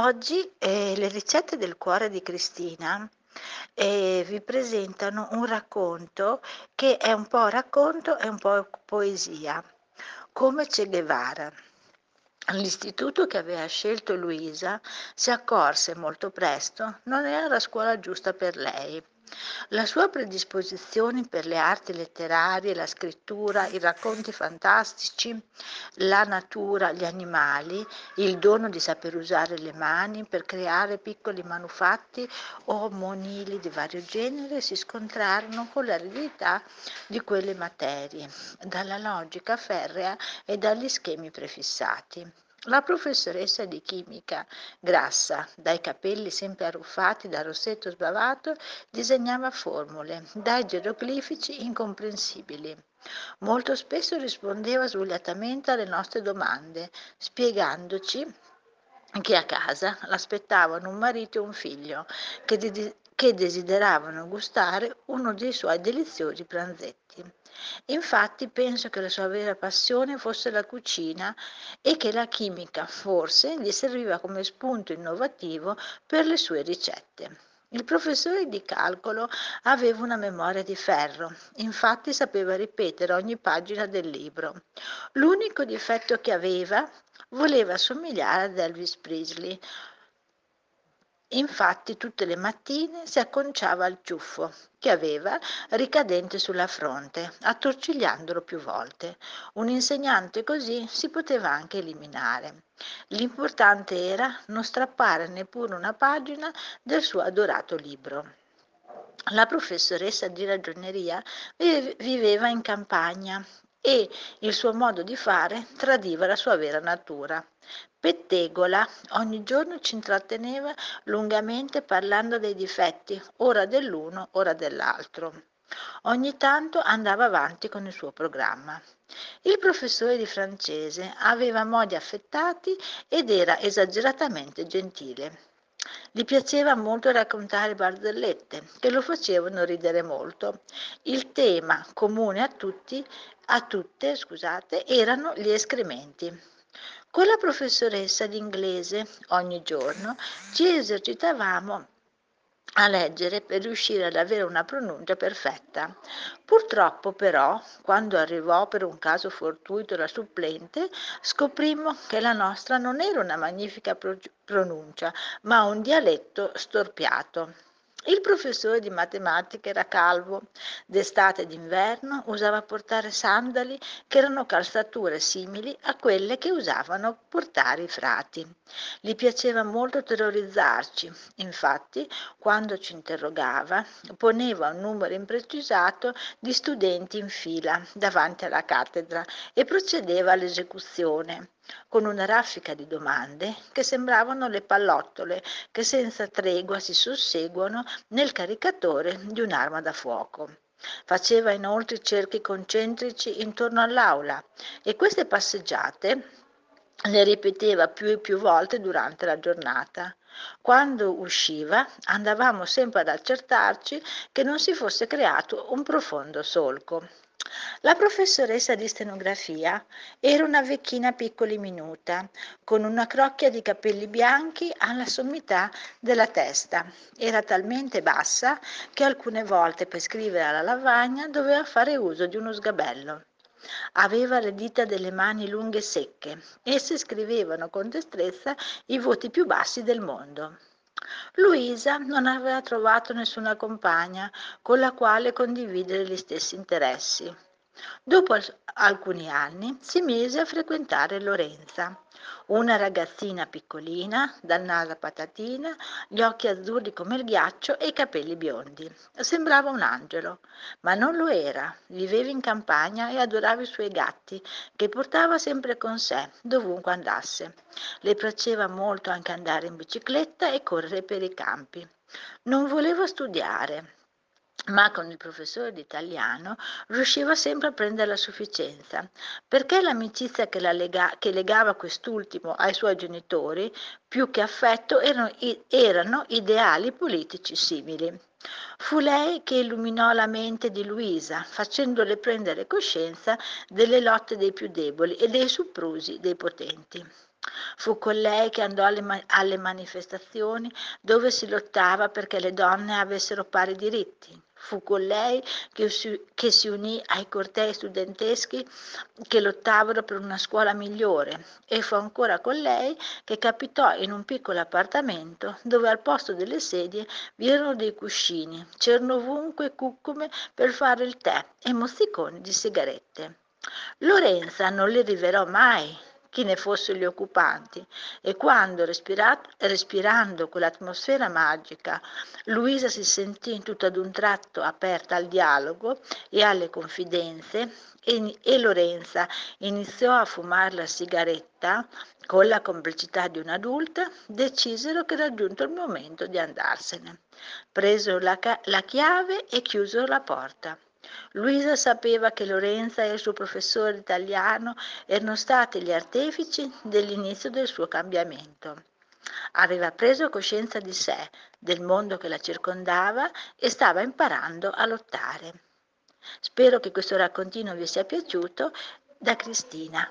Oggi, ehm, le ricette del cuore di Cristina, ehm, vi presentano un racconto che è un po' racconto e un po' poesia, come Che Guevara. L'istituto che aveva scelto Luisa si accorse molto presto non era la scuola giusta per lei. La sua predisposizione per le arti letterarie, la scrittura, i racconti fantastici, la natura, gli animali, il dono di saper usare le mani per creare piccoli manufatti o monili di vario genere si scontrarono con l'aridità di quelle materie, dalla logica ferrea e dagli schemi prefissati. La professoressa di chimica, grassa, dai capelli sempre arruffati dal rossetto sbavato, disegnava formule, dai geroglifici incomprensibili. Molto spesso rispondeva svogliatamente alle nostre domande, spiegandoci che a casa l'aspettavano un marito e un figlio che, de- che desideravano gustare uno dei suoi deliziosi pranzetti. Infatti penso che la sua vera passione fosse la cucina e che la chimica forse gli serviva come spunto innovativo per le sue ricette. Il professore di calcolo aveva una memoria di ferro, infatti sapeva ripetere ogni pagina del libro. L'unico difetto che aveva voleva somigliare ad Elvis Presley, Infatti tutte le mattine si acconciava al ciuffo che aveva ricadente sulla fronte, attorcigliandolo più volte. Un insegnante così si poteva anche eliminare. L'importante era non strappare neppure una pagina del suo adorato libro. La professoressa di ragioneria viveva in campagna e il suo modo di fare tradiva la sua vera natura. Pettegola ogni giorno ci intratteneva lungamente parlando dei difetti, ora dell'uno, ora dell'altro. Ogni tanto andava avanti con il suo programma. Il professore di francese aveva modi affettati ed era esageratamente gentile. Gli piaceva molto raccontare barzellette, che lo facevano ridere molto. Il tema comune a tutti, a tutte, scusate, erano gli escrementi. Con la professoressa di inglese ogni giorno ci esercitavamo a leggere per riuscire ad avere una pronuncia perfetta. Purtroppo però, quando arrivò per un caso fortuito la supplente, scoprimmo che la nostra non era una magnifica pro- pronuncia, ma un dialetto storpiato. Il professore di matematica era calvo, d'estate e d'inverno usava portare sandali che erano calzature simili a quelle che usavano portare i frati. Gli piaceva molto terrorizzarci, infatti quando ci interrogava poneva un numero imprecisato di studenti in fila davanti alla cattedra e procedeva all'esecuzione con una raffica di domande che sembravano le pallottole che senza tregua si susseguono nel caricatore di un'arma da fuoco. Faceva inoltre cerchi concentrici intorno all'aula e queste passeggiate le ripeteva più e più volte durante la giornata. Quando usciva andavamo sempre ad accertarci che non si fosse creato un profondo solco. La professoressa di stenografia era una vecchina piccola e minuta, con una crocchia di capelli bianchi alla sommità della testa. Era talmente bassa che alcune volte per scrivere alla lavagna doveva fare uso di uno sgabello. Aveva le dita delle mani lunghe e secche. Esse scrivevano con destrezza i voti più bassi del mondo. Luisa non aveva trovato nessuna compagna con la quale condividere gli stessi interessi. Dopo alcuni anni si mise a frequentare Lorenza, una ragazzina piccolina, dal naso a patatina, gli occhi azzurri come il ghiaccio e i capelli biondi. Sembrava un angelo, ma non lo era. Viveva in campagna e adorava i suoi gatti, che portava sempre con sé, dovunque andasse. Le piaceva molto anche andare in bicicletta e correre per i campi. Non voleva studiare, ma con il professore di italiano riusciva sempre a prendere la sufficienza, perché l'amicizia che, la lega, che legava quest'ultimo ai suoi genitori, più che affetto, erano, erano ideali politici simili. Fu lei che illuminò la mente di Luisa, facendole prendere coscienza delle lotte dei più deboli e dei soprusi dei potenti. Fu con lei che andò alle, ma- alle manifestazioni dove si lottava perché le donne avessero pari diritti. Fu con lei che si, che si unì ai cortei studenteschi che lottavano per una scuola migliore e fu ancora con lei che capitò in un piccolo appartamento dove al posto delle sedie vi erano dei cuscini, c'erano ovunque cucume per fare il tè e mozziconi di sigarette. Lorenza non li rivelò mai chi ne fossero gli occupanti e quando respirando quell'atmosfera magica Luisa si sentì tutto ad un tratto aperta al dialogo e alle confidenze e, e Lorenza iniziò a fumare la sigaretta con la complicità di un'adulta, decisero che era giunto il momento di andarsene. Presero la, la chiave e chiusero la porta. Luisa sapeva che Lorenza e il suo professore italiano erano stati gli artefici dell'inizio del suo cambiamento. Aveva preso coscienza di sé, del mondo che la circondava e stava imparando a lottare. Spero che questo raccontino vi sia piaciuto da Cristina.